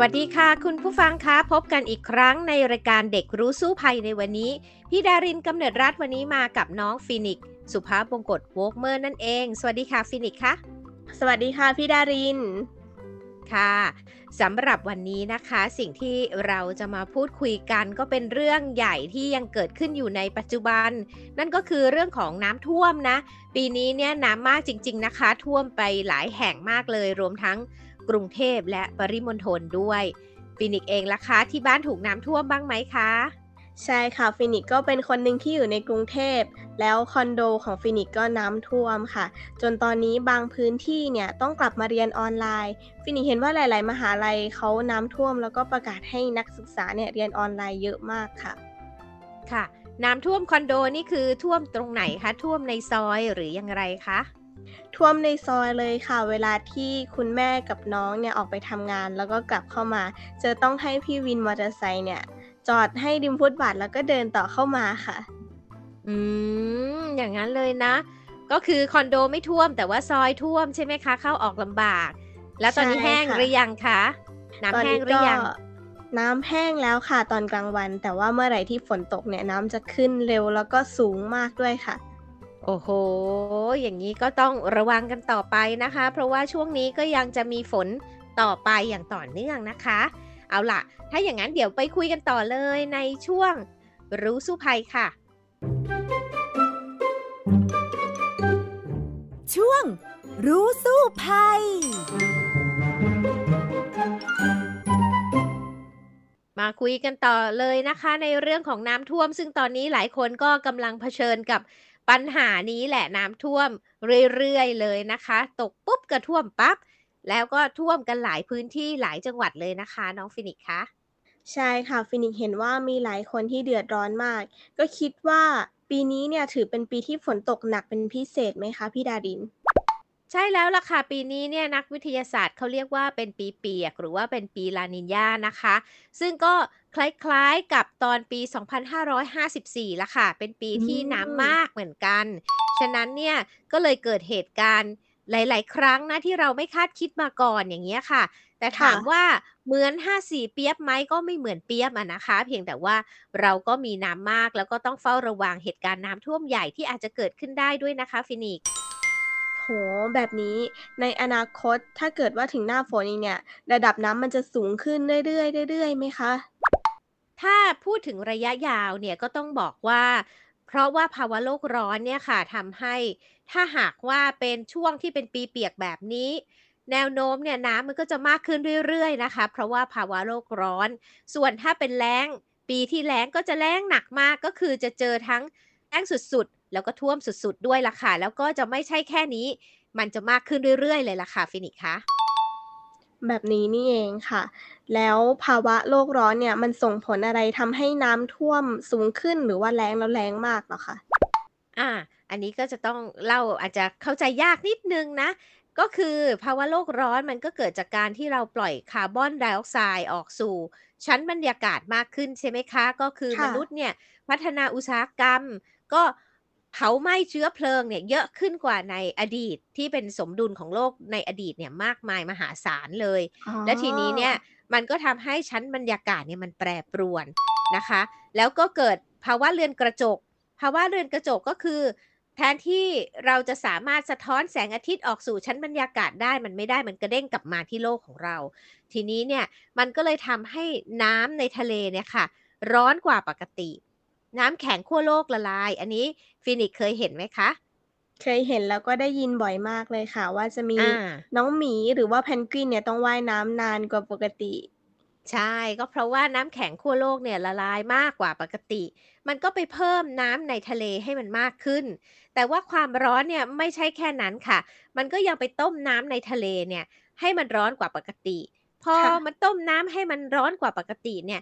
วัสดีค่ะ คุณผู้ฟังคะพบกันอีกครั้งในรายการเด็กรู้สู้ภัยในวันนี้ พี่ดารินกำเนิดรัฐวันนี้มากับน้องฟินิกสุภาพบงกตโวกเมอร์นั่นเอง สวัสดีค่ะฟินิกค่ะสวัสดีค่ะพี่ดารินค่ะสำหรับวันนี้นะคะสิ่งที่เราจะมาพูดคุยกันก็เป็นเรื่องใหญ่ที่ยังเกิดขึ้นอยู่ในปัจจุบัน นั่นก็คือเรื่องของน้ำท่วมนะ ปีนี้เนี่ยน้ำมากจริง ๆนะคะ ท่วมไปหลายแห่งมากเลยรวมทั้ง กรุงเทพและปริมณฑลด้วยฟินิกเองล่ะคะที่บ้านถูกน้ำท่วมบ้างไหมคะ ใช่ค่ะฟินิกก็เป็นคนหนึ่งที่อยู่ในกรุงเทพ แล้วคอนโดของฟินิกก็น้ำท่วมค่ะ จนตอนนี้บางพื้นที่เนี่ยต้องกลับมาเรียนออนไลน์ ฟินิกเห็นว่าหลาย ๆ มหาลัยเขาน้ำท่วม แล้วก็ประกาศให้นักศึกษาเนี่ยเรียนออนไลน์เยอะมากค่ะ ค่ะ น้ำท่วมคอนโดนี่คือท่วมตรงไหนคะท่วมในซอยหรือยังไรคะ ท่วมในซอยเลยค่ะ เวลาที่คุณแม่กับน้องเนี่ยออกไปทำงาน แล้วก็กลับเข้ามา จะต้องให้พี่วินมอเตอร์ไซค์เนี่ย จอดให้ริมฟุตบาทแล้วก็เดินต่อเข้ามาค่ะ อืม อย่างนั้นเลยนะ ก็คือคอนโดไม่ท่วมแต่ว่าซอยท่วมใช่ไหมคะ เข้าออกลำบาก แล้วตอนนี้ใช่แห้งค่ะหรือยังคะน้ำตอนแห้งนี้หรือยังน้ำแห้งแล้วค่ะตอนกลางวัน แต่ว่าเมื่อไหร่ที่ฝนตกเนี่ยน้ำจะขึ้นเร็วแล้วก็สูงมากด้วยค่ะ โอ้โห อย่างนี้ก็ต้องระวังกันต่อไปนะคะ เพราะว่าช่วงนี้ก็ยังจะมีฝนต่อไปอย่างต่อเนื่องนะคะ เอาล่ะ ถ้าอย่างนั้นเดี๋ยวไปคุยกันต่อเลยในช่วงรู้สู้ภัยค่ะ ช่วงรู้สู้ภัย มาคุยกันต่อเลยนะคะ ในเรื่องของน้ำท่วม ซึ่งตอนนี้หลายคนก็กำลังเผชิญกับ ปัญหานี้แหละน้ำท่วมเรื่อยๆเลยนะคะ ตกปุ๊บก็ท่วมปั๊บแล้วก็ท่วมกันหลายพื้นที่หลายจังหวัดเลยนะคะ น้องฟินิกคะใช่ค่ะฟินิกเห็นว่ามีหลายคนที่เดือดร้อนมาก ก็คิดว่าปีนี้เนี่ยถือเป็นปีที่ฝนตกหนักเป็นพิเศษไหมคะพี่ดาริน ใช่แล้วล่ะค่ะ ปีนี้เนี่ยนักวิทยาศาสตร์เขาเรียกว่าเป็นปีเปียก หรือว่าเป็นปีลานินยานะคะ ซึ่งก็คล้ายๆกับตอนปี 2554ละค่ะ เป็นปีที่น้ำมากเหมือนกัน ฉะนั้นเนี่ยก็เลยเกิดเหตุการณ์หลาย ๆ ครั้งนะที่เราไม่คาดคิดมาก่อนอย่างเงี้ยค่ะ แต่ถามค่ะว่าเหมือน 54 เปียบไหมก็ไม่เหมือนเปียบอะนะคะ เพียงแต่ว่าเราก็มีน้ำมากแล้วก็ต้องเฝ้าระวังเหตุการณ์น้ำท่วมใหญ่ที่อาจจะเกิดขึ้นได้ด้วยนะคะฟินิกซ์ โหแบบนี้ในอนาคตถ้าเกิดว่าถึงหน้าฝนอีกเนี่ย ระดับน้ำมันจะสูงขึ้นเรื่อยๆเรื่อยๆไหมคะ ถ้าพูดถึงระยะยาวเนี่ยก็ต้องบอกว่า เพราะว่าภาวะโลกร้อนเนี่ยค่ะทำให้ถ้าหากว่าเป็นช่วงที่เป็นปีเปียกแบบนี้ แนวโน้มเนี่ยน้ำมันก็จะมากขึ้นเรื่อยๆนะคะ เพราะว่าภาวะโลกร้อน ส่วนถ้าเป็นแล้ง ปีที่แล้งก็จะแล้งหนักมากก็คือจะเจอทั้ง งสุดๆ แล้วก็ท่วมสุดๆ ด้วยล่ะค่ะ แล้วก็จะไม่ใช่แค่นี้ มันจะมากขึ้นเรื่อยๆ เลยล่ะค่ะฟินิกซ์คะแบบนี้นี่เองค่ะ แล้วภาวะโลกร้อนเนี่ยมันส่งผลอะไรทำให้น้ำท่วมสูงขึ้นหรือว่าแล้งแล้วแล้งมากเหรอคะอ่า อันนี้ก็จะต้องเล่าอาจจะเข้าใจยากนิดนึงนะ ก็คือภาวะโลกร้อนมันก็เกิดจากการที่เราปล่อยคาร์บอนไดออกไซด์ออกสู่ชั้นบรรยากาศมากขึ้นใช่ไหมคะ ก็คือค่ะมนุษย์เนี่ยพัฒนาอุตสาหกรรม ก็เผาไหม้เชื้อเพลิงเนี่ยเยอะขึ้นกว่าในอดีตที่เป็นสมดุลของโลกในอดีตเนี่ยมากมายมหาศาลเลยอ๋อและทีนี้เนี่ยมันก็ทำให้ชั้นบรรยากาศเนี่ยมันแปรปรวนนะคะ แล้วก็เกิดภาวะเรือนกระจก ภาวะเรือนกระจกก็คือ แทนที่เราจะสามารถสะท้อนแสงอาทิตย์ออกสู่ชั้นบรรยากาศได้มันไม่ได้มันกระเด้งกลับมาที่โลกของเรา ทีนี้เนี่ยมันก็เลยทำให้น้ำในทะเลเนี่ยค่ะ ร้อนกว่าปกติ น้ำแข็งขั้วโลกละลาย อันนี้ฟินิกซ์เคยเห็นไหมคะ เคยเห็นแล้วก็ได้ยินบ่อยมากเลยค่ะ ว่าจะมีอ่าน้องหมีหรือว่าเพนกวินเนี่ยต้องว่ายน้ำนานกว่าปกติ ใช่ก็เพราะว่าน้ำแข็งขั้วโลกเนี่ยละลายมากกว่าปกติ มันก็ไปเพิ่มน้ำในทะเลให้มันมากขึ้น แต่ว่าความร้อนเนี่ยไม่ใช่แค่นั้นค่ะ มันก็ยังไปต้มน้ำในทะเลเนี่ยให้มันร้อนกว่าปกติ พอค่ะมันต้มน้ำให้มันร้อนกว่าปกติเนี่ย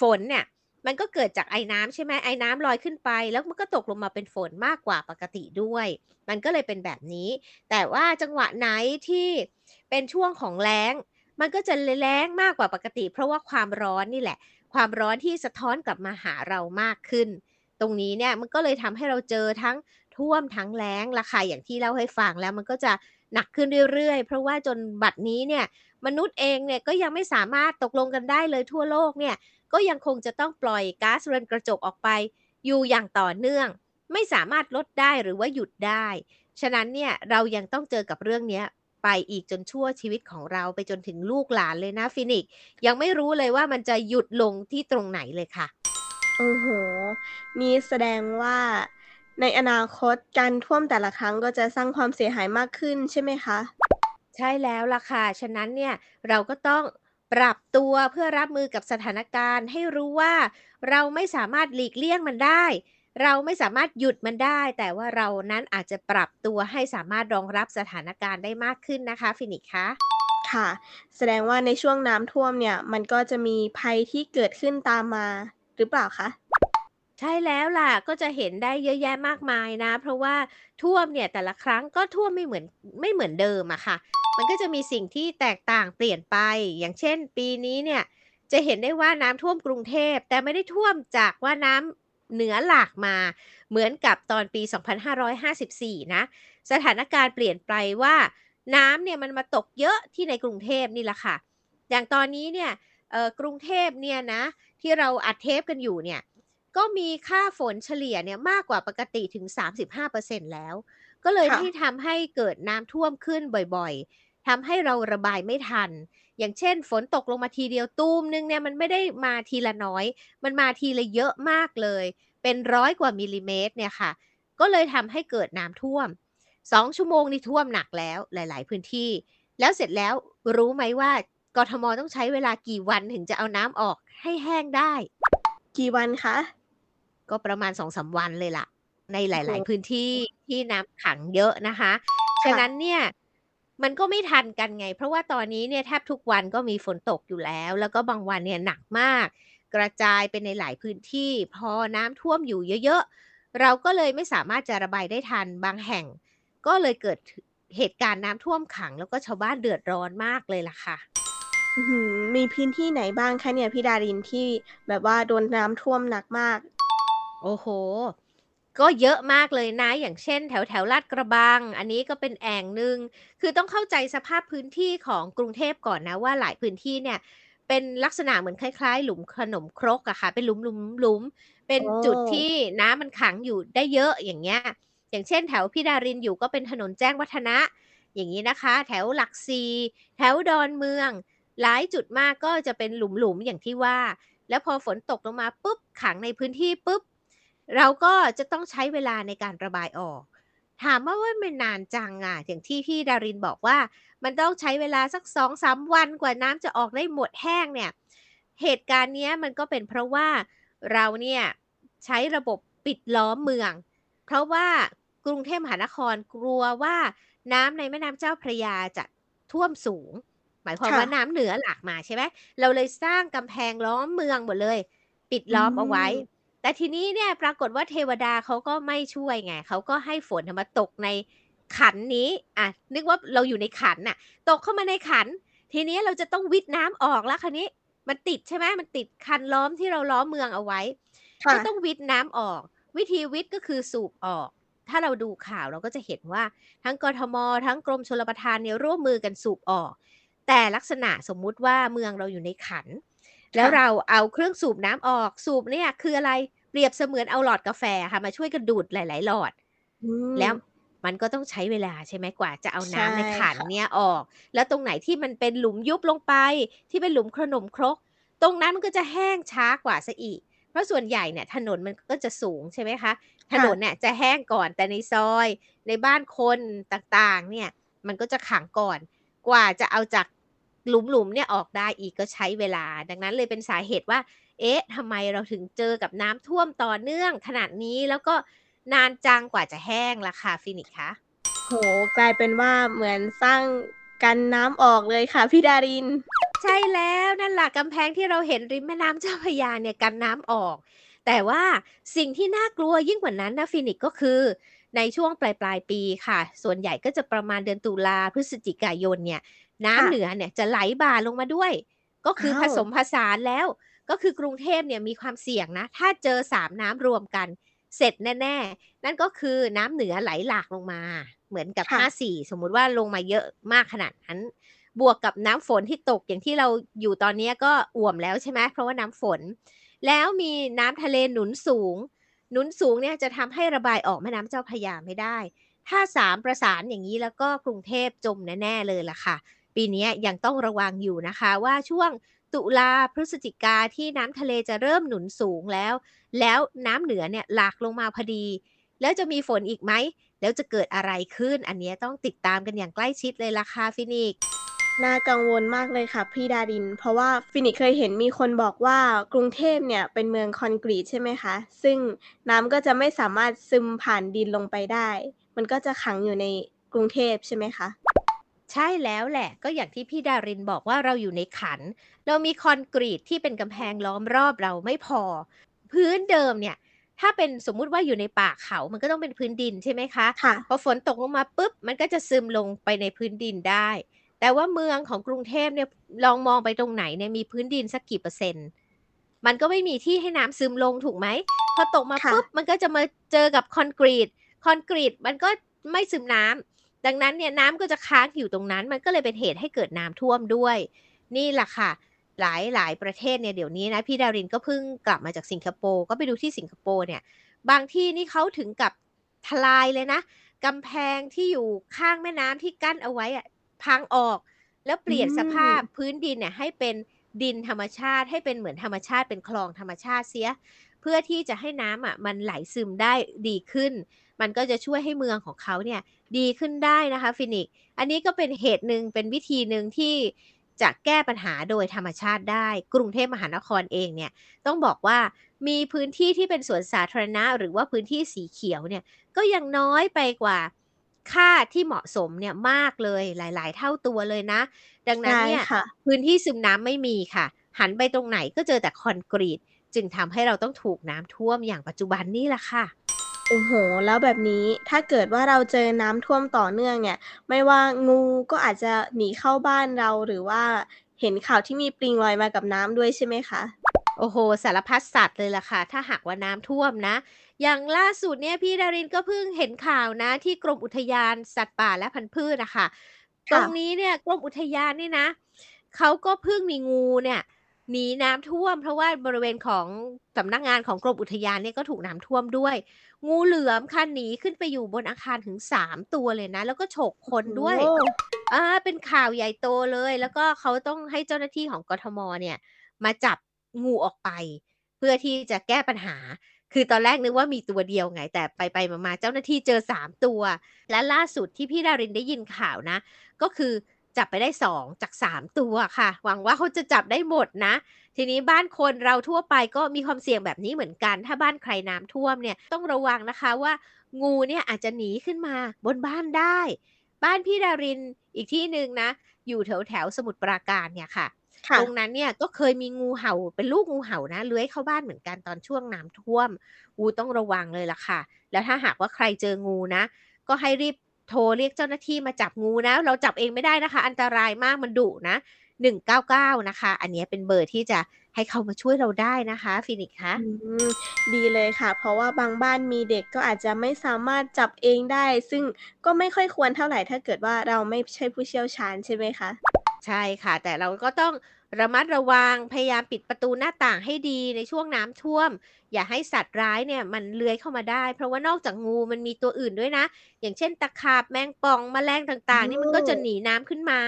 ฝนเนี่ย มันก็เกิดจากไอ้น้ำใช่ไหมไอ้น้ำลอยขึ้นไป แล้วมันก็ตกลงมาเป็นฝนมากกว่าปกติด้วย มันก็เลยเป็นแบบนี้ แต่ว่าจังหวะไหนที่เป็นช่วงของแล้ง มันก็จะแล้งมากกว่าปกติ เพราะว่าความร้อนนี่แหละ ความร้อนที่สะท้อนกลับมาหาเรามากขึ้น ตรงนี้เนี่ยมันก็เลยทำให้เราเจอทั้งท่วมทั้งแล้งราคาอย่างที่เล่าให้ฟังแล้วมันก็จะหนักขึ้นเรื่อยๆ เพราะว่าจนบัดนี้เนี่ยมนุษย์เองเนี่ยก็ยังไม่สามารถตกลงกันได้เลยทั่วโลกเนี่ย ก็ยังคงจะต้องปล่อยก๊าซเรือนกระจกออกไป อยู่อย่างต่อเนื่อง ไม่สามารถลดได้หรือว่าหยุดได้ ฉะนั้นเนี่ยเรายังต้องเจอกับเรื่องนี้ไปอีกจนชั่วชีวิตของเราไปจนถึงลูกหลานเลยนะฟินิกยังไม่รู้เลยว่ามันจะหยุดลงที่ตรงไหนเลยค่ะโอ้โหนี่แสดงว่าในอนาคตการท่วมแต่ละครั้งก็จะสร้างความเสียหายมากขึ้นใช่ไหมคะ ใช่แล้วล่ะค่ะ ฉะนั้นเนี่ยเราก็ต้อง ปรับตัวเพื่อรับมือกับสถานการณ์ให้รู้ว่า เราไม่สามารถหลีกเลี่ยงมันได้ เราไม่สามารถหยุดมันได้ แต่ว่าเรานั้นอาจจะปรับตัวให้สามารถรองรับสถานการณ์ได้มากขึ้นนะคะฟินิกคะค่ะ แสดงว่าในช่วงน้ำท่วมเนี่ย มันก็จะมีภัยที่เกิดขึ้นตามมาหรือเปล่าคะใช่แล้วล่ะก็จะเห็นได้เยอะแยะมากมายนะ เพราะว่าท่วมเนี่ยแต่ละครั้งก็ท่วมไม่เหมือนไม่เหมือนเดิมอะค่ะ มันก็จะมีสิ่งที่แตกต่างเปลี่ยนไป อย่างเช่น ปีนี้เนี่ยจะเห็นได้ว่าน้ำท่วมกรุงเทพ แต่ไม่ได้ท่วมจากว่าน้ำเหนือหลากมา เหมือนกับตอนปี 2554 นะ สถานการณ์เปลี่ยนไปว่าน้ำเนี่ยมันมาตกเยอะที่ในกรุงเทพนี่แหละค่ะ อย่างตอนนี้เนี่ยกรุงเทพเนี่ยนะที่เราอัดเทปกันอยู่เนี่ยก็มีค่าฝนเฉลี่ยเนี่ยมากกว่าปกติถึง 35%แล้ว ก็เลยที่ทำให้เกิดน้ำท่วมขึ้นบ่อยๆ ทำให้เราระบายไม่ทัน อย่างเช่น ฝนตกลงมาทีเดียวตูมนึงเนี่ยมันไม่ได้มาทีละน้อย มันมาทีละเยอะมากเลย เป็นร้อยกว่ามิลลิเมตรเนี่ยค่ะ ก็เลยทำให้เกิดน้ำท่วมสองชั่วโมงนี่ท่วมหนักแล้วหลาย ๆ พื้นที่ แล้วเสร็จแล้วรู้ไหมว่ากทมต้องใช้เวลากี่วันถึงจะเอาน้ำออกให้แห้งได้ กี่วันคะ ก็ประมาณสองสาวันเลยล่ะ ในหลาย ๆ พื้นที่ที่น้ำขังเยอะนะคะ ฉะนั้นเนี่ย มันก็ไม่ทันกันไง เพราะว่าตอนนี้เนี่ยแทบทุกวันก็มีฝนตกอยู่แล้ว แล้วก็บางวันเนี่ยหนักมาก กระจายไปในหลายพื้นที่ พอน้ำท่วมอยู่เยอะๆ เราก็เลยไม่สามารถจะระบายได้ทันบางแห่ง ก็เลยเกิดเหตุการณ์น้ำท่วมขัง แล้วก็ชาวบ้านเดือดร้อนมากเลยล่ะค่ะมีพื้นที่ไหนบ้างคะเนี่ยพี่ดารินที่แบบว่าโดนน้ำท่วมหนักมาก โอ้โห ก็เยอะมากเลยนะ อย่างเช่น แถวแถวลาดกระบัง อันนี้ก็เป็นแอ่งหนึ่งคือต้องเข้าใจสภาพพื้นที่ของกรุงเทพก่อนนะว่าหลายพื้นที่เนี่ยเป็นลักษณะเหมือนคล้ายๆ หลุมขนมครกอะค่ะ เป็นหลุมหลุมหลุมเป็นจุดที่น้ำมันขังอยู่ได้เยอะอย่างเงี้ย อย่างเช่น แถวพี่ดารินอยู่ก็เป็นถนนแจ้งวัฒนะ อย่างนี้นะคะ แถวหลักซีแถวดอนเมือง หลายจุดมากก็จะเป็นหลุมๆอย่างที่ว่า แล้วพอฝนตกลงมาปุ๊บขังในพื้นที่ปุ๊บ เราก็จะต้องใช้เวลาในการระบายออก ถามว่าว่ามันนานจังอะอย่างที่พี่ดารินบอกว่า มันต้องใช้เวลาสักสองสามวันกว่าน้ำจะออกได้หมดแห้งเนี่ย เหตุการณ์นี้มันก็เป็นเพราะว่าเราเนี่ยใช้ระบบปิดล้อมเมือง เพราะว่ากรุงเทพมหานครกลัวว่าน้ำในแม่น้ำเจ้าพระยาจะท่วมสูง หมายความว่าน้ำเหนือหลากมาใช่ไหมเราเลยสร้างกำแพงล้อมเมืองหมดเลย ปิดล้อมเอาไว้ แต่ทีนี้เนี่ยปรากฏว่าเทวดาเขาก็ไม่ช่วยไงเขาก็ให้ฝนมาตกในขันนี้อะนึกว่าเราอยู่ในขันน่ะ ตกเข้ามาในขัน ทีนี้เราจะต้องวิทน้ำออกแล้วคันนี้ มันติดใช่ไหมมันติดคันล้อมที่เราล้อมเมืองเอาไว้ก็ต้องวิทน้ำออก วิธีวิทก็คือสูบออก ถ้าเราดูข่าวเราก็จะเห็นว่าทั้งกทม ทั้งกรมชลประทานเนี่ยร่วมมือกันสูบออก แต่ลักษณะสมมุติว่าเมืองเราอยู่ในขัน แล้วเราเอาเครื่องสูบน้ำออกสูบเนี่ยคืออะไรเปรียบเสมือนเอาหลอดกาแฟค่ะมาช่วยกันดูดหลาย ๆ หลอด แล้วมันก็ต้องใช้เวลาใช่ไหมกว่าจะเอาน้ำในขันเนี่ยออก แล้วตรงไหนที่มันเป็นหลุมยุบลงไป ที่เป็นหลุมขนมครก ตรงนั้นมันก็จะแห้งช้ากว่าซะอีก เพราะส่วนใหญ่เนี่ยถนนมันก็จะสูงใช่ไหมคะ ถนนเนี่ยจะแห้งก่อนแต่ในซอย ในบ้านคนต่างๆ เนี่ย มันก็จะขังก่อน กว่าจะเอาจาก หลุมๆเนี่ยออกได้อีกก็ใช้เวลา ดังนั้นเลยเป็นสาเหตุว่า เอ๊ะทำไมเราถึงเจอกับน้ำท่วมต่อเนื่องขนาดนี้แล้วก็นานจังกว่าจะแห้งล่ะค่ะฟินิกคะโหกลายเป็นว่าเหมือนสร้างกันน้ำออกเลยค่ะพี่ดาริน ใช่แล้วนั่นแหละกำแพงที่เราเห็นริมแม่น้ำเจ้าพระยาเนี่ยกันน้ำออก แต่ว่าสิ่งที่น่ากลัวยิ่งกว่านั้นนะฟินิกก็คือในช่วงปลายปลายๆปีค่ะ ส่วนใหญ่ก็จะประมาณเดือนตุลาพฤศจิกายนเนี่ย น้ำค่ะเหนือเนี่ยจะไหลบ่าลงมาด้วย ก็คืออ้าวผสมผสานแล้ว ก็คือกรุงเทพเนี่ยมีความเสี่ยงนะ ถ้าเจอสามน้ำรวมกัน เสร็จแน่ ๆ นั่นก็คือน้ำเหนือไหลหลากลงมา เหมือนกับค่ะ54สมมุติว่าลงมาเยอะมากขนาดนั้น บวกกับน้ำฝนที่ตกอย่างที่เราอยู่ตอนนี้ก็อ่วมแล้วใช่ไหมเพราะว่าน้ำฝน แล้วมีน้ำทะเลหนุนสูง หนุนสูงเนี่ยจะทำให้ระบายออกแม่น้ำเจ้าพระยาไม่ได้ถ้าสามประสานอย่างนี้แล้วก็กรุงเทพจมแน่ ๆ เลยล่ะค่ะ ปีนี้ยังต้องระวังอยู่นะคะว่าช่วงตุลาพฤศจิกาที่น้ำทะเลจะเริ่มหนุนสูงแล้ว แล้วน้ำเหนือเนี่ยหลากลงมาพอดี แล้วจะมีฝนอีกไหม แล้วจะเกิดอะไรขึ้น อันนี้ต้องติดตามกันอย่างใกล้ชิดเลยล่ะค่ะฟินิกซ์น่ากังวลมากเลยค่ะพี่ดาริน เพราะว่าฟินิกซ์เคยเห็นมีคนบอกว่ากรุงเทพเนี่ยเป็นเมืองคอนกรีตใช่ไหมคะ ซึ่งน้ำก็จะไม่สามารถซึมผ่านดินลงไปได้ มันก็จะขังอยู่ในกรุงเทพใช่ไหมคะ ใช่แล้วแหละ ก็อย่างที่พี่ดารินบอกว่า เราอยู่ในขัน เรามีคอนกรีตที่เป็นกำแพงล้อมรอบเราไม่พอ พื้นเดิมเนี่ย ถ้าเป็นสมมุติว่าอยู่ในป่าเขามันก็ต้องเป็นพื้นดินใช่ไหมคะค่ะพอฝนตกลงมาปุ๊บ มันก็จะซึมลงไปในพื้นดินได้ แต่ว่าเมืองของกรุงเทพเนี่ยลองมองไปตรงไหนเนี่ยมีพื้นดินสักกี่เปอร์เซ็นต์มันก็ไม่มีที่ให้น้ำซึมลงถูกไหมพอตกมาค่ะปุ๊บมันก็จะมาเจอกับคอนกรีตคอนกรีตมันก็ไม่ซึมน้ำ ดังนั้นเนี่ยน้ำก็จะค้างอยู่ตรงนั้น มันก็เลยเป็นเหตุให้เกิดน้ำท่วมด้วย นี่แหละค่ะ หลายหลายประเทศเนี่ยเดี๋ยวนี้นะพี่ดารินก็เพิ่งกลับมาจากสิงคโปร์ก็ไปดูที่สิงคโปร์เนี่ย บางที่นี่เขาถึงกับทลายเลยนะกำแพงที่อยู่ข้างแม่น้ำที่กั้นเอาไว้อะพังออก แล้วเปลี่ยนอืมสภาพพื้นดินเนี่ยให้เป็นดินธรรมชาติให้เป็นเหมือนธรรมชาติเป็นคลองธรรมชาติเสีย เพื่อที่จะให้น้ำอะมันไหลซึมได้ดีขึ้น มันก็จะช่วยให้เมืองของเขาเนี่ยดีขึ้นได้นะคะฟินิกซ์อันนี้ก็เป็นเหตุหนึ่งเป็นวิธีหนึ่งที่จะแก้ปัญหาโดยธรรมชาติได้ กรุงเทพมหานครเองเนี่ยต้องบอกว่ามีพื้นที่ที่เป็นสวนสาธารณะ หรือว่าพื้นที่สีเขียวเนี่ยก็ยังน้อยไปกว่าค่าที่เหมาะสมเนี่ยมากเลยหลาย ๆ เท่าตัวเลยนะ ดังนั้นใช่เนี่ยค่ะพื้นที่ซึมน้ำไม่มีค่ะ หันไปตรงไหนก็เจอแต่คอนกรีต จึงทำให้เราต้องถูกน้ำท่วมอย่างปัจจุบันนี่แหละค่ะ โอ้โห แล้วแบบนี้ถ้าเกิดว่าเราเจอน้ำท่วมต่อเนื่องเนี่ย ไม่ว่างูก็อาจจะหนีเข้าบ้านเรา หรือว่าเห็นข่าวที่มีปลิงลอยมากับน้ำด้วยใช่ไหมคะ โอ้โห สารพัดสัตว์เลยล่ะค่ะ ถ้าหากว่าน้ำท่วมนะ อย่างล่าสุดเนี่ยพี่ดารินก็เพิ่งเห็นข่าวนะ ที่กรมอุทยานสัตว์ป่าและพันธุ์พืชนะคะตค่ะรงนี้เนี่ยกรมอุทยานนี่นะเขาก็เพิ่งมีงูเนี่ย หนีน้ำท่วม เพราะว่าบริเวณของสำนักงานของกรมอุทยานเนี่ยก็ถูกน้ำท่วมด้วย งูเหลือมค่ะหนีขึ้นไปอยู่บนอาคารถึงสามตัวเลยนะ แล้วก็ฉกคนด้วยโอ้อ่าเป็นข่าวใหญ่โตเลย แล้วก็เขาต้องให้เจ้าหน้าที่ของกทมเนี่ย มาจับงูออกไป เพื่อที่จะแก้ปัญหา คือตอนแรกนึกว่ามีตัวเดียวไง แต่ไปไปมาๆเจ้าหน้าที่เจอสามตัว และล่าสุดที่พี่ดารินได้ยินข่าวนะ ก็คือ จับไปได้สองจากสามตัวค่ะ หวังว่าเขาจะจับได้หมดนะ ทีนี้บ้านคนเราทั่วไปก็มีความเสี่ยงแบบนี้เหมือนกัน ถ้าบ้านใครน้ำท่วมเนี่ยต้องระวังนะคะว่า งูเนี่ยอาจจะหนีขึ้นมาบนบ้านได้ บ้านพี่ดารินอีกที่หนึ่งนะ อยู่แถวแถวๆสมุทรปราการเนี่ยค่ะค่ะตรงนั้นเนี่ยก็เคยมีงูเห่าเป็นลูกงูเห่านะเลื้อยเข้าบ้านเหมือนกันตอนช่วงน้ำท่วมอูต้องระวังเลยล่ะค่ะ แล้วถ้าหากว่าใครเจองูนะ ก็ให้รีบ โทรเรียกเจ้าหน้าที่มาจับงูนะ เราจับเองไม่ได้นะคะ อันตรายมากมันดุนะหนึ่งเก้าเก้านะคะ อันนี้เป็นเบอร์ที่จะให้เขามาช่วยเราได้นะคะฟินิกซ์คะดีเลยค่ะ เพราะว่าบางบ้านมีเด็กก็อาจจะไม่สามารถจับเองได้ ซึ่งก็ไม่ค่อยควรเท่าไหร่ถ้าเกิดว่าเราไม่ใช่ผู้เชี่ยวชาญใช่ไหมคะ ใช่ค่ะ แต่เราก็ต้องระมัดระวังพยายามปิดประตูหน้าต่างให้ดีในช่วงน้ำท่วม อย่าให้สัตว์ร้ายเนี่ยมันเลื้อยเข้ามาได้ เพราะว่านอกจากงูมันมีตัวอื่นด้วยนะ อย่างเช่นตะขาบแมงป่องแมลงต่างๆ นี่มันก็จะหนีน้ำขึ้นมา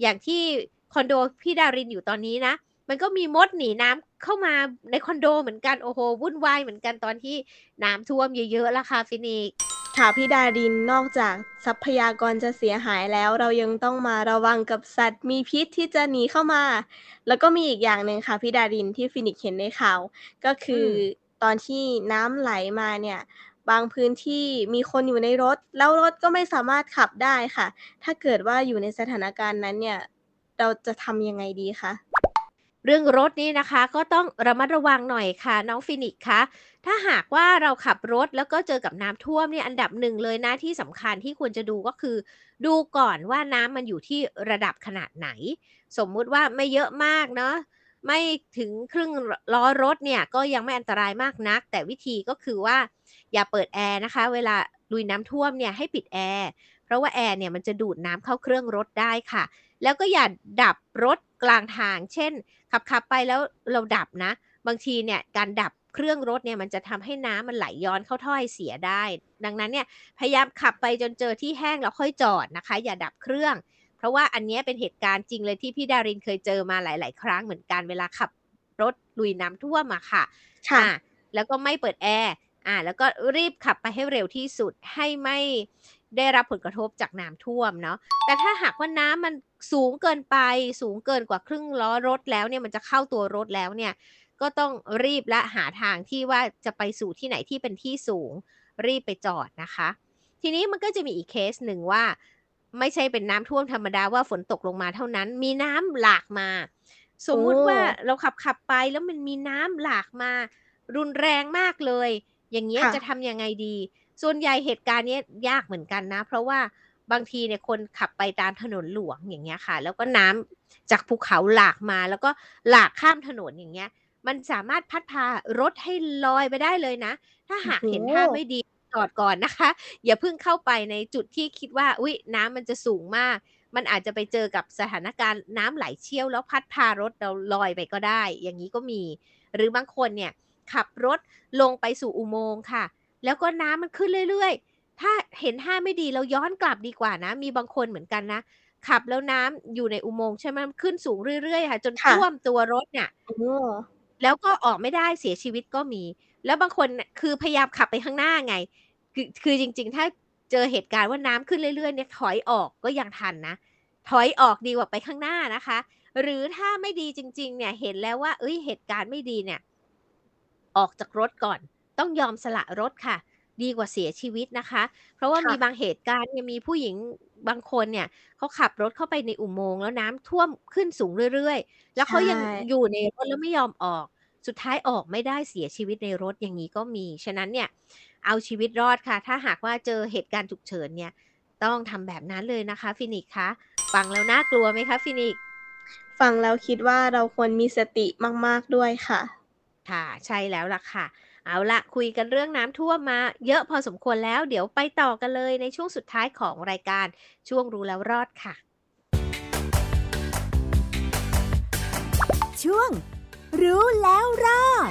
อย่างที่คอนโดพี่ดารินอยู่ตอนนี้นะ มันก็มีมดหนีน้ำเข้ามาในคอนโดเหมือนกันโอ้โหวุ่นวายเหมือนกันตอนที่น้ำท่วมเยอะๆละค่ะฟินิกซ์ ค่ะพี่ดารินนอกจากทรัพยากรจะเสียหายแล้ว เรายังต้องมาระวังกับสัตว์ มีพิษที่จะหนีเข้ามา แล้วก็มีอีกอย่างหนึ่งค่ะพี่ดารินที่ฟินิกซ์เห็นในข่าว ก็คืออตอนที่น้ำไหลมาเนี่ยบางพื้นที่มีคนอยู่ในรถ แล้วรถก็ไม่สามารถขับได้ค่ะ ถ้าเกิดว่าอยู่ในสถานการณ์นั้นเนี่ย เราจะทำยังไงดีคะ เรื่องรถนี่นะคะก็ต้องระมัดระวังหน่อยค่ะ น้องฟินิกคะถ้าหากว่าเราขับรถแล้วก็เจอกับน้ำท่วมเนี่ยอันดับหนึ่งเลยนะที่สำคัญที่ควรจะดูก็คือ ดูก่อนว่าน้ำมันอยู่ที่ระดับขนาดไหน สมมุติว่าไม่เยอะมากเนาะไม่ถึงครึ่งล้อรถเนี่ยก็ยังไม่อันตรายมากนัก แต่วิธีก็คือว่าอย่าเปิดแอร์นะคะ เวลาลุยน้ำท่วมเนี่ยให้ปิดแอร์เพราะว่าแอร์เนี่ยมันจะดูดน้ำเข้าเครื่องรถได้ค่ะ แล้วก็อย่าดับรถ กลางทาง เช่น ขับขับไปแล้วเราดับนะ บางทีเนี่ยการดับเครื่องรถเนี่ยมันจะทำให้น้ำมันไหลย้อนเข้าถ้อยเสียได้ ดังนั้นเนี่ยพยายามขับไปจนเจอที่แห้งแล้วค่อยจอดนะคะ อย่าดับเครื่อง เพราะว่าอันนี้เป็นเหตุการณ์จริงเลยที่พี่ดารินเคยเจอมาหลาย ๆ ครั้งเหมือนกันเวลาขับรถลุยน้ำท่วมมาค่ะค่ะ แล้วก็ไม่เปิดแอร์อ่าแล้วก็รีบขับไปให้เร็วที่สุดให้ไม่ ได้รับผลกระทบจากน้ำท่วมเนาะแต่ถ้าหากว่าน้ำมันสูงเกินไปสูงเกินกว่าครึ่งล้อรถแล้วเนี่ยมันจะเข้าตัวรถแล้วเนี่ยก็ต้องรีบและหาทางที่ว่าจะไปสู่ที่ไหนที่เป็นที่สูง รีบไปจอดนะคะ ทีนี้มันก็จะมีอีกเคสหนึ่งว่า ไม่ใช่เป็นน้ำท่วมธรรมดาว่าฝนตกลงมาเท่านั้น มีน้ำหลากมา สมมุติว่าเราขับขับไปแล้วมันมีน้ำหลากมา รุนแรงมากเลย อย่างเงี้ยจะทำยังไงดี ส่วนใหญ่เหตุการณ์นี้ยากเหมือนกันนะ เพราะว่าบางทีเนี่ยคนขับไปตามถนนหลวงอย่างเงี้ยค่ะ แล้วก็น้ำจากภูเขาหลากมา แล้วก็หลากข้ามถนนอย่างเงี้ย มันสามารถพัดพารถให้ลอยไปได้เลยนะ ถ้าหากเห็นท่าไม่ดีจอดก่อนนะคะ อย่าเพิ่งเข้าไปในจุดที่คิดว่าอุ้ยน้ำมันจะสูงมาก มันอาจจะไปเจอกับสถานการณ์น้ำไหลเชี่ยว แล้วพัดพารถเราลอยไปก็ได้ อย่างนี้ก็มี หรือบางคนเนี่ยขับรถลงไปสู่อุโมงค์ค่ะ แล้วก็น้ำมันขึ้นเรื่อยๆ ถ้าเห็นท่าไม่ดีเราย้อนกลับดีกว่านะ มีบางคนเหมือนกันนะ ขับแล้วน้ำอยู่ในอุโมงค์ใช่ไหมขึ้นสูงเรื่อยๆค่ะจนท่วมตัวรถเนี่ยแล้วก็ออกไม่ได้เสียชีวิตก็มี แล้วบางคนคือพยายามขับไปข้างหน้าไง คือคือจริง ๆ ถ้าเจอเหตุการณ์ว่าน้ำขึ้นเรื่อยๆเนี่ยถอยออกก็ยังทันนะ ถอยออกดีกว่าไปข้างหน้านะคะ หรือถ้าไม่ดีจริง ๆ เนี่ยเห็นแล้วว่า เอ้ยเหตุการณ์ไม่ดีเนี่ย ออกจากรถก่อน ต้องยอมสละรถค่ะ ดีกว่าเสียชีวิตนะคะ เพราะว่ามีบางเหตุการณ์เนี่ยมีผู้หญิงบางคนเนี่ยเขาขับรถเข้าไปในอุโมงค์แล้วน้ำท่วมขึ้นสูงเรื่อย ๆ แล้วเขายังอยู่ในรถแล้วไม่ยอมออก สุดท้ายออกไม่ได้เสียชีวิตในรถอย่างนี้ก็มี ฉะนั้นเนี่ยเอาชีวิตรอดค่ะ ถ้าหากว่าเจอเหตุการณ์ฉุกเฉินเนี่ยต้องทำแบบนั้นเลยนะคะฟินิกคะฟังแล้วน่ากลัวไหมคะฟินิกฟังแล้วคิดว่าเราควรมีสติมาก ๆ ด้วยค่ะ ค่ะ ใช่แล้วล่ะค่ะ เอาละคุยกันเรื่องน้ำท่วมมา เยอะพอสมควรแล้ว เดี๋ยวไปต่อกันเลยในช่วงสุดท้ายของรายการ ช่วงรู้แล้วรอดค่ะ ช่วง รู้แล้วรอด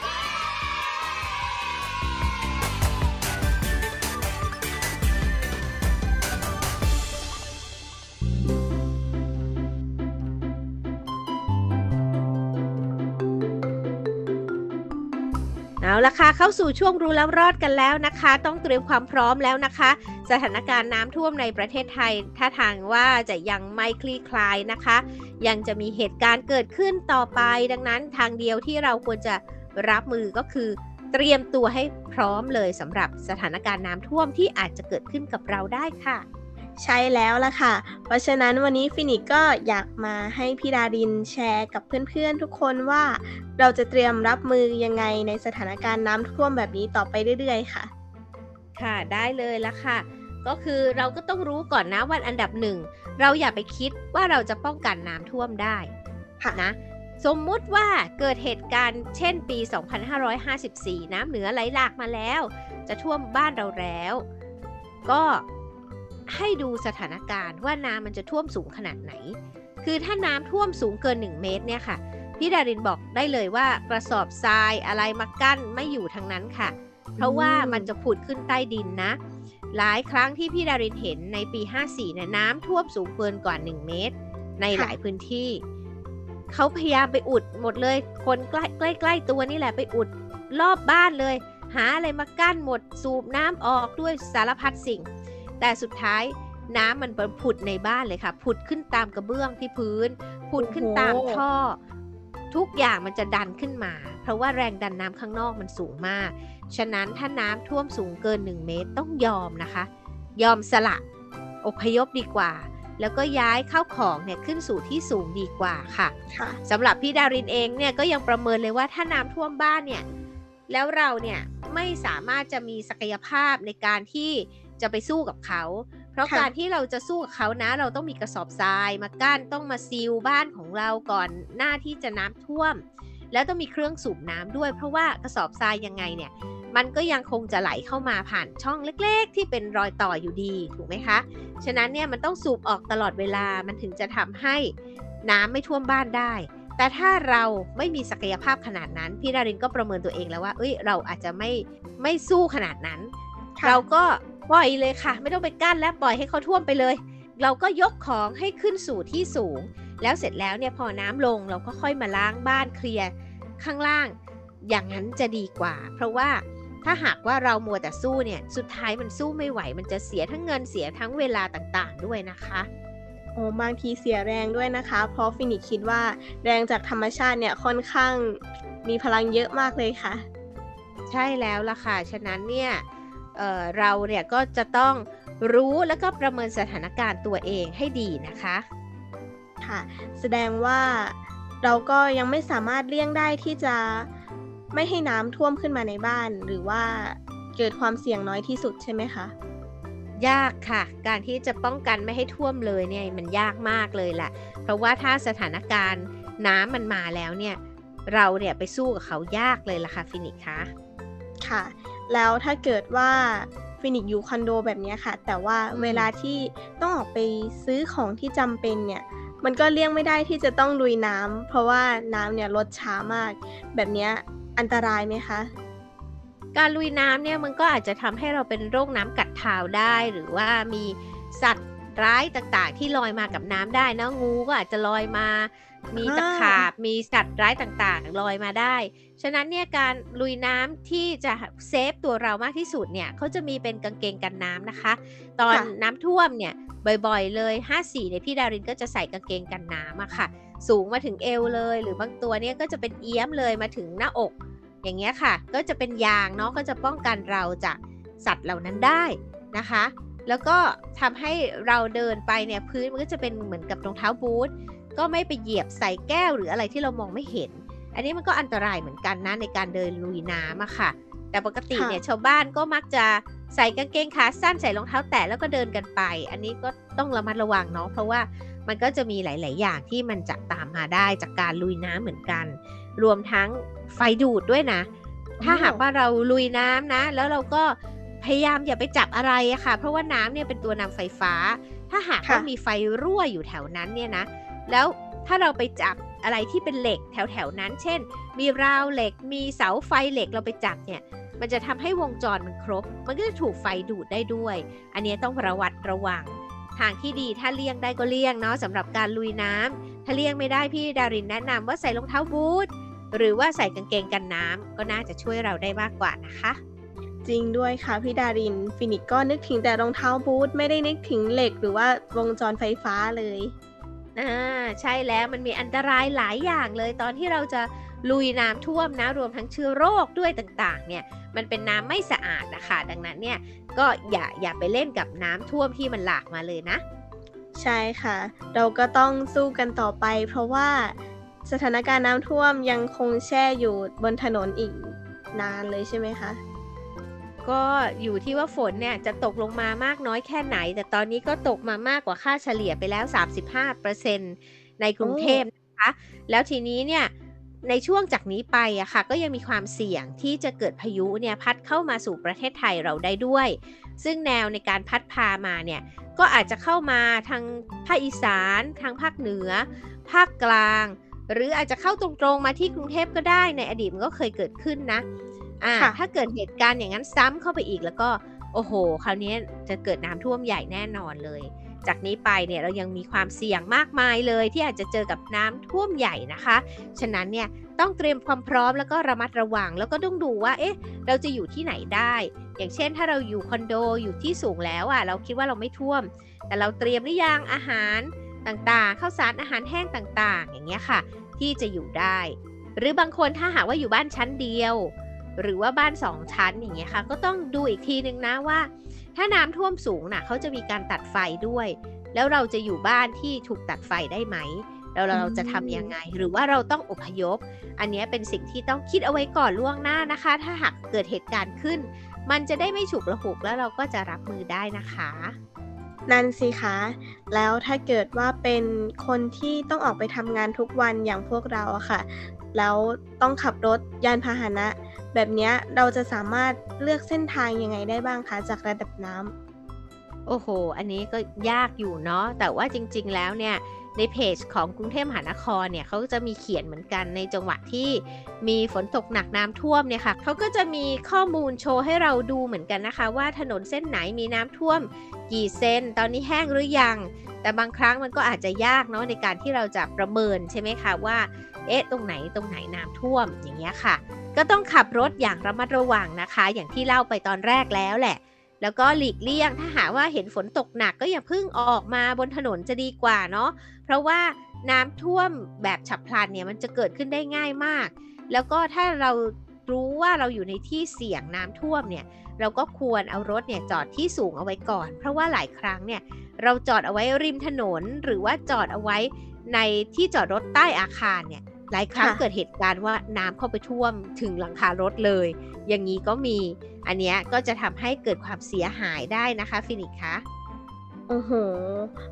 ละค่ะเข้าสู่ช่วงรู้แล้วรอดกันแล้วนะคะ ต้องเตรียมความพร้อมแล้วนะคะ สถานการณ์น้ำท่วมในประเทศไทยถ้าทางว่าจะยังไม่คลี่คลายนะคะ ยังจะมีเหตุการณ์เกิดขึ้นต่อไป ดังนั้นทางเดียวที่เราควรจะรับมือก็คือเตรียมตัวให้พร้อมเลยสำหรับสถานการณ์น้ำท่วมที่อาจจะเกิดขึ้นกับเราได้ค่ะ ใช่แล้วล่ะค่ะ เพราะฉะนั้นวันนี้ฟินิกก็อยากมาให้พี่ดารินแชร์กับเพื่อนๆทุกคนว่า เราจะเตรียมรับมือยังไงในสถานการณ์น้ำท่วมแบบนี้ต่อไปเรื่อยๆ ค่ะ ค่ะได้เลยละค่ะ ก็คือเราก็ต้องรู้ก่อนนะวันอันดับหนึ่งเราอย่าไปคิดว่าเราจะป้องกันน้ำท่วมได้ค่ะนะสมมุติว่าเกิดเหตุการณ์เช่นปี 2554 น้ำเหนือไหลหลากมาแล้ว จะท่วมบ้านเราแล้ว ก็ ให้ดูสถานการณ์ว่าน้ำมันจะท่วมสูงขนาดไหน คือถ้าน้ำท่วมสูงเกิน 1 เมตรเนี่ยค่ะ พี่ดารินบอกได้เลยว่ากระสอบทรายอะไรมากั้นไม่อยู่ทั้งนั้นค่ะ เพราะว่ามันจะผุดขึ้นใต้ดินนะ หลายครั้งที่พี่ดารินเห็นในปี 54เนี่ยน้ำท่วมสูงเกินกว่า 1 เมตร ในหลายพื้นที่ เขาพยายามไปอุดหมดเลย คนใกล้ใกล้ใกล้ตัวนี่แหละไปอุดรอบบ้านเลย หาอะไรมากั้นหมดสูบน้ำออกด้วยสารพัดสิ่ง แต่สุดท้ายน้ำมันผุดในบ้านเลยค่ะ ผุดขึ้นตามกระเบื้องที่พื้น ผุดขึ้นตามท่อ ทุกอย่างมันจะดันขึ้นมา เพราะว่าแรงดันน้ำข้างนอกมันสูงมาก ฉะนั้นถ้าน้ำท่วมสูงเกิน 1 เมตรต้องยอมนะคะ ยอมสละอพยพดีกว่า แล้วก็ย้ายเข้าวของเนี่ยขึ้นสู่ที่สูงดีกว่าค่ะค่ะสำหรับพี่ดารินเองเนี่ยก็ยังประเมินเลยว่าถ้าน้ำท่วมบ้านเนี่ยแล้วเราเนี่ยไม่สามารถจะมีศักยภาพในการที่ จะไปสู้กับเขา เพราะค่ะการที่เราจะสู้กับเขานะ เราต้องมีกระสอบทรายมากั้นต้องมาซีลบ้านของเราก่อนหน้าที่จะน้ำท่วม แล้วต้องมีเครื่องสูบน้ำด้วย เพราะว่ากระสอบทรายยังไงเนี่ย มันก็ยังคงจะไหลเข้ามาผ่านช่องเล็ก ๆ ที่เป็นรอยต่ออยู่ดีถูกไหมคะ ฉะนั้นเนี่ยมันต้องสูบออกตลอดเวลามันถึงจะทำให้น้ำไม่ท่วมบ้านได้แต่ถ้าเราไม่มีศักยภาพขนาดนั้น พี่ดารินก็ประเมินตัวเองแล้วว่า เอ้ย เราอาจจะไม่ไม่สู้ขนาดนั้นค่ะเราก็ ปล่อยเลยค่ะ ไม่ต้องไปกั้นแล้วปล่อยให้เขาท่วมไปเลย เราก็ยกของให้ขึ้นสู่ที่สูง แล้วเสร็จแล้วเนี่ยพอน้ำลงเราก็ค่อยมาล้างบ้านเคลียร์ข้างล่าง อย่างนั้นจะดีกว่า เพราะว่าถ้าหากว่าเรามัวแต่สู้เนี่ยสุดท้ายมันสู้ไม่ไหว มันจะเสียทั้งเงินเสียทั้งเวลาต่างๆ ด้วยนะคะโอ้บางทีเสียแรงด้วยนะคะ เพราะฟินิกซ์คิดว่าแรงจากธรรมชาติเนี่ยค่อนข้างมีพลังเยอะมากเลยค่ะ ใช่แล้วล่ะค่ะ ฉะนั้นเนี่ย เอ่อเราเนี่ยก็จะต้องรู้แล้วก็ประเมินสถานการณ์ตัวเองให้ดีนะคะค่ะ แสดงว่าเราก็ยังไม่สามารถเลี่ยงได้ที่จะไม่ให้น้ำท่วมขึ้นมาในบ้าน หรือว่าเกิดความเสี่ยงน้อยที่สุดใช่ไหมคะยากค่ะ การที่จะป้องกันไม่ให้ท่วมเลยเนี่ยมันยากมากเลยแหละ เพราะว่าถ้าสถานการณ์น้ำมันมาแล้วเนี่ย เราเนี่ยไปสู้กับเขายากเลยล่ะค่ะฟินิกซ์คะค่ะ แล้วถ้าเกิดว่าฟินิกซ์อยู่คอนโดแบบเนี้ยค่ะ แต่ว่าเวลาที่ต้องออกไปซื้อของที่จำเป็นเนี่ย มันก็เลี่ยงไม่ได้ที่จะต้องลุยน้ำเพราะว่าน้ำเนี่ยลดช้ามาก แบบเนี้ยอันตรายไหมคะการลุยน้ำเนี่ยมันก็อาจจะทำให้เราเป็นโรคน้ำกัดเท้าได้ หรือว่ามีสัตว์ร้ายต่างๆ ที่ลอยมากับน้ำได้นะงูก็อาจจะลอยมา มีตะขาบมีสัตว์ร้ายต่างๆลอยมาได้ ฉะนั้นเนี่ยการลุยน้ำที่จะเซฟตัวเรามากที่สุดเนี่ยเขาจะมีเป็นกางเกงกันน้ำนะคะ ตอนค่ะน้ำท่วมเนี่ยบ่อยๆ เลย 54เนี่ยพี่ดารินก็จะใส่กางเกงกันน้ำอะค่ะ สูงมาถึงเอวเลย หรือบางตัวเนี่ยก็จะเป็นเอี้ยมเลยมาถึงหน้าอก อย่างเงี้ยค่ะ ก็จะเป็นยางเนาะก็จะป้องกันเราจากสัตว์เหล่านั้นได้นะคะ แล้วก็ทำให้เราเดินไปเนี่ยพื้นมันก็จะเป็นเหมือนกับรองเท้าบูท ก็ไม่ไปเหยียบใส่แก้วหรืออะไรที่เรามองไม่เห็น อันนี้มันก็อันตรายเหมือนกันนะในการเดินลุยน้ำอะค่ะ แต่ปกติค่ะเนี่ยชาวบ้านก็มักจะใส่กางเกงขาสั้นใส่รองเท้าแตะแล้วก็เดินกันไป อันนี้ก็ต้องระมัดระวังเนาะเพราะว่ามันก็จะมีหลาย ๆ อย่างที่มันจะตามมาได้จากการลุยน้ำเหมือนกัน รวมทั้งไฟดูดด้วยนะ ถ้าหากว่าเราลุยน้ำนะ แล้วเราก็พยายามอย่าไปจับอะไรอะค่ะ เพราะว่าน้ำเนี่ยเป็นตัวนำไฟฟ้า ถ้าหากว่าค่ะมีไฟรั่วอยู่แถวนั้นเนี่ยนะ แล้วถ้าเราไปจับอะไรที่เป็นเหล็กแถวๆนั้น เช่น มีราวเหล็ก มีเสาไฟเหล็กเราไปจับเนี่ย มันจะทำให้วงจรมันครบ มันก็จะถูกไฟดูดได้ด้วย อันนี้ต้องระวัดระวัง ทางที่ดีถ้าเลี่ยงได้ก็เลี่ยงเนาะสำหรับการลุยน้ำถ้าเลี่ยงไม่ได้พี่ดารินแนะนำว่าใส่รองเท้าบูทหรือว่าใส่กางเกงกันน้ำก็น่าจะช่วยเราได้มากกว่านะคะจริงด้วยค่ะพี่ดาริน ฟินิกก็นึกถึงแต่รองเท้าบูทไม่ได้นึกถึงเหล็กหรือว่าวงจรไฟฟ้าเลย อ่าใช่แล้วมันมีอันตรายหลายอย่างเลยตอนที่เราจะลุยน้ำท่วมนะรวมทั้งเชื้อโรคด้วยต่างๆ เนี่ยมันเป็นน้ำไม่สะอาดนะคะดังนั้นเนี่ยก็อย่าอย่าไปเล่นกับน้ำท่วมที่มันหลากมาเลยนะ ใช่ค่ะ เราก็ต้องสู้กันต่อไป เพราะว่าสถานการณ์น้ำท่วมยังคงแช่อยู่บนถนนอีกนานเลยใช่ไหมคะ ก็อยู่ที่ว่าฝนเนี่ยจะตกลงมามากน้อยแค่ไหน แต่ตอนนี้ก็ตกมามากกว่าค่าเฉลี่ยไปแล้ว 35%ในกรุงเทพนะคะ แล้วทีนี้เนี่ยในช่วงจากนี้ไปอะค่ะ ก็ยังมีความเสี่ยงที่จะเกิดพายุเนี่ยพัดเข้ามาสู่ประเทศไทยเราได้ด้วย ซึ่งแนวในการพัดพามาเนี่ยก็อาจจะเข้ามาทางภาคอีสาน ทางภาคเหนือ ภาคกลาง หรืออาจจะเข้าตรงๆมาที่กรุงเทพก็ได้ในอดีตมันก็เคยเกิดขึ้นนะ อ่าค่ะถ้าเกิดเหตุการณ์อย่างนั้นซ้ำเข้าไปอีกแล้วก็โอ้โห คราวนี้จะเกิดน้ำท่วมใหญ่แน่นอนเลย จากนี้ไปเนี่ยเรายังมีความเสี่ยงมากมายเลย ที่อาจจะเจอกับน้ำท่วมใหญ่นะคะ ฉะนั้นเนี่ยต้องเตรียมความพร้อมแล้วก็ระมัดระวัง แล้วก็ต้องดูว่า เอ๊ะ เราจะอยู่ที่ไหนได้ อย่างเช่น ถ้าเราอยู่คอนโดอยู่ที่สูงแล้วอะ เราคิดว่าเราไม่ท่วม แต่เราเตรียมหรือยังอาหารต่างๆข้าวสารอาหารแห้งต่างๆ อย่างเงี้ยค่ะ ที่จะอยู่ได้ หรือบางคนถ้าหากว่าอยู่บ้านชั้นเดียว หรือว่าบ้านสองชั้นอย่างเงี้ยค่ะ ก็ต้องดูอีกทีนึงนะว่า ถ้าน้ำท่วมสูงน่ะเขาจะมีการตัดไฟด้วย แล้วเราจะอยู่บ้านที่ถูกตัดไฟได้ไหมแล้วเราจะทำยังไง หรือว่าเราต้องอพยพ อันนี้เป็นสิ่งที่ต้องคิดเอาไว้ก่อนล่วงหน้านะคะ ถ้าหากเกิดเหตุการณ์ขึ้น มันจะได้ไม่ฉุกละหุกแล้วเราก็จะรับมือได้นะคะนั่นสิคะ แล้วถ้าเกิดว่าเป็นคนที่ต้องออกไปทำงานทุกวันอย่างพวกเราอะค่ะ แล้วต้องขับรถยานพาหนะ แบบนี้เราจะสามารถเลือกเส้นทางยังไงได้บ้างคะจากระดับน้ำโอ้โห อันนี้ก็ยากอยู่เนาะแต่ว่าจริง ๆ แล้วเนี่ยในเพจของกรุงเทพมหานครเนี่ยเขาจะมีเขียนเหมือนกันในจังหวะที่มีฝนตกหนักน้ำท่วมเนี่ยค่ะเขาก็จะมีข้อมูลโชว์ให้เราดูเหมือนกันนะคะ ว่าถนนเส้นไหนมีน้ำท่วม กี่เซนตอนนี้แห้งหรือยัง แต่บางครั้งมันก็อาจจะยากเนาะในการที่เราจะประเมินใช่ไหมคะว่า เอ๊ะตรงไหนตรงไหนน้ำท่วมอย่างเงี้ยค่ะ ก็ต้องขับรถอย่างระมัดระวังนะคะ อย่างที่เล่าไปตอนแรกแล้วแหละ แล้วก็หลีกเลี่ยงถ้าหากว่าเห็นฝนตกหนักก็อย่าเพิ่งออกมาบนถนนจะดีกว่าเนาะเพราะว่าน้ำท่วมแบบฉับพลันเนี่ยมันจะเกิดขึ้นได้ง่ายมาก แล้วก็ถ้าเรารู้ว่าเราอยู่ในที่เสี่ยงน้ำท่วมเนี่ยเราก็ควรเอารถเนี่ยจอดที่สูงเอาไว้ก่อน เพราะว่าหลายครั้งเนี่ยเราจอดเอาไว้ริมถนนหรือว่าจอดเอาไว้ในที่จอดรถใต้อาคารเนี่ย หลายครั้งค่ะเกิดเหตุการณ์ว่าน้ำเข้าไปท่วมถึงหลังคารถเลย อย่างนี้ก็มีอันเนี้ยก็จะทำให้เกิดความเสียหายได้นะคะฟินิกส์คะโอ้โห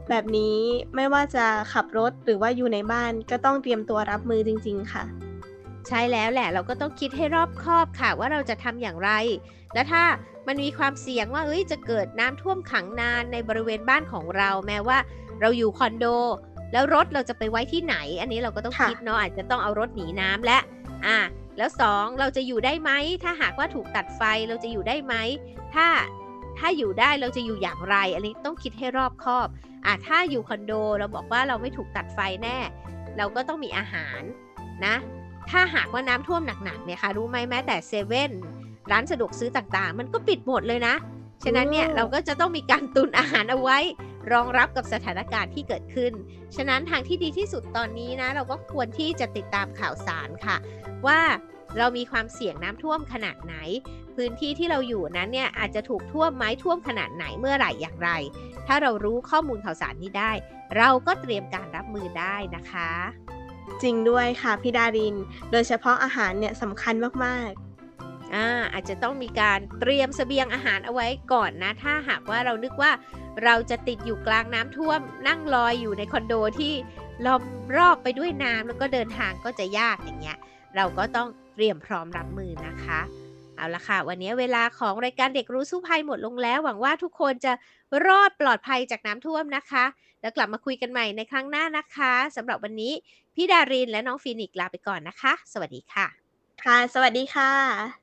แบบนี้ไม่ว่าจะขับรถหรือว่าอยู่ในบ้านก็ต้องเตรียมตัวรับมือจริง ๆ ค่ะ ใช่แล้วแหละ เราก็ต้องคิดให้รอบคอบค่ะว่าเราจะทำอย่างไร และถ้ามันมีความเสี่ยงว่าเอ้ยจะเกิดน้ำท่วมขังนานในบริเวณบ้านของเรา แม้ว่า เราอยู่คอนโด แล้วรถเราจะไปไว้ที่ไหน อันนี้เราก็ต้องค่ะคิดเนาะอาจจะต้องเอารถหนีน้ำและอะแล้วสองเราจะอยู่ได้ไหมถ้าหากว่าถูกตัดไฟเราจะอยู่ได้ไหมถ้าถ้าอยู่ได้เราจะอยู่อย่างไร อันนี้ต้องคิดให้รอบคอบอะถ้าอยู่คอนโดเราบอกว่าเราไม่ถูกตัดไฟแน่ เราก็ต้องมีอาหารนะ ถ้าหากว่าน้ำท่วมหนักๆเนี่ยค่ะรู้ไหมแม้แต่เซเว่นร้านสะดวกซื้อต่างๆ มันก็ปิดหมดเลยนะ ฉะนั้นเนี่ยโอ้เราก็จะต้องมีการตุนอาหารเอาไว้ รองรับกับสถานการณ์ที่เกิดขึ้น ฉะนั้นทางที่ดีที่สุดตอนนี้นะ เราก็ควรที่จะติดตามข่าวสารค่ะ ว่าเรามีความเสี่ยงน้ำท่วมขนาดไหน พื้นที่ที่เราอยู่นั้นเนี่ยอาจจะถูกท่วมไหมท่วมขนาดไหนเมื่อไหร่อย่างไร ถ้าเรารู้ข้อมูลข่าวสารนี้ได้ เราก็เตรียมการรับมือได้นะคะ จริงด้วยค่ะพี่ดาริน โดยเฉพาะอาหารเนี่ยสำคัญมาก อ่าอาจจะต้องมีการเตรียมเสบียงอาหารเอาไว้ก่อนนะ ถ้าหากว่าเรานึกว่าเราจะติดอยู่กลางน้ำท่วม นั่งลอยอยู่ในคอนโดที่ล้อมรอบไปด้วยน้ำแล้วก็เดินทางก็จะยากอย่างเงี้ย เราก็ต้องเตรียมพร้อมรับมือนะคะเอาละค่ะ วันนี้เวลาของรายการเด็กรู้สู้ภัยหมดลงแล้ว หวังว่าทุกคนจะรอดปลอดภัยจากน้ำท่วมนะคะ แล้วกลับมาคุยกันใหม่ในครั้งหน้านะคะสำหรับวันนี้พี่ดารินและน้องฟีนิกลาไปก่อนนะคะ สวัสดีค่ะ ค่ะ สวัสดีค่ะ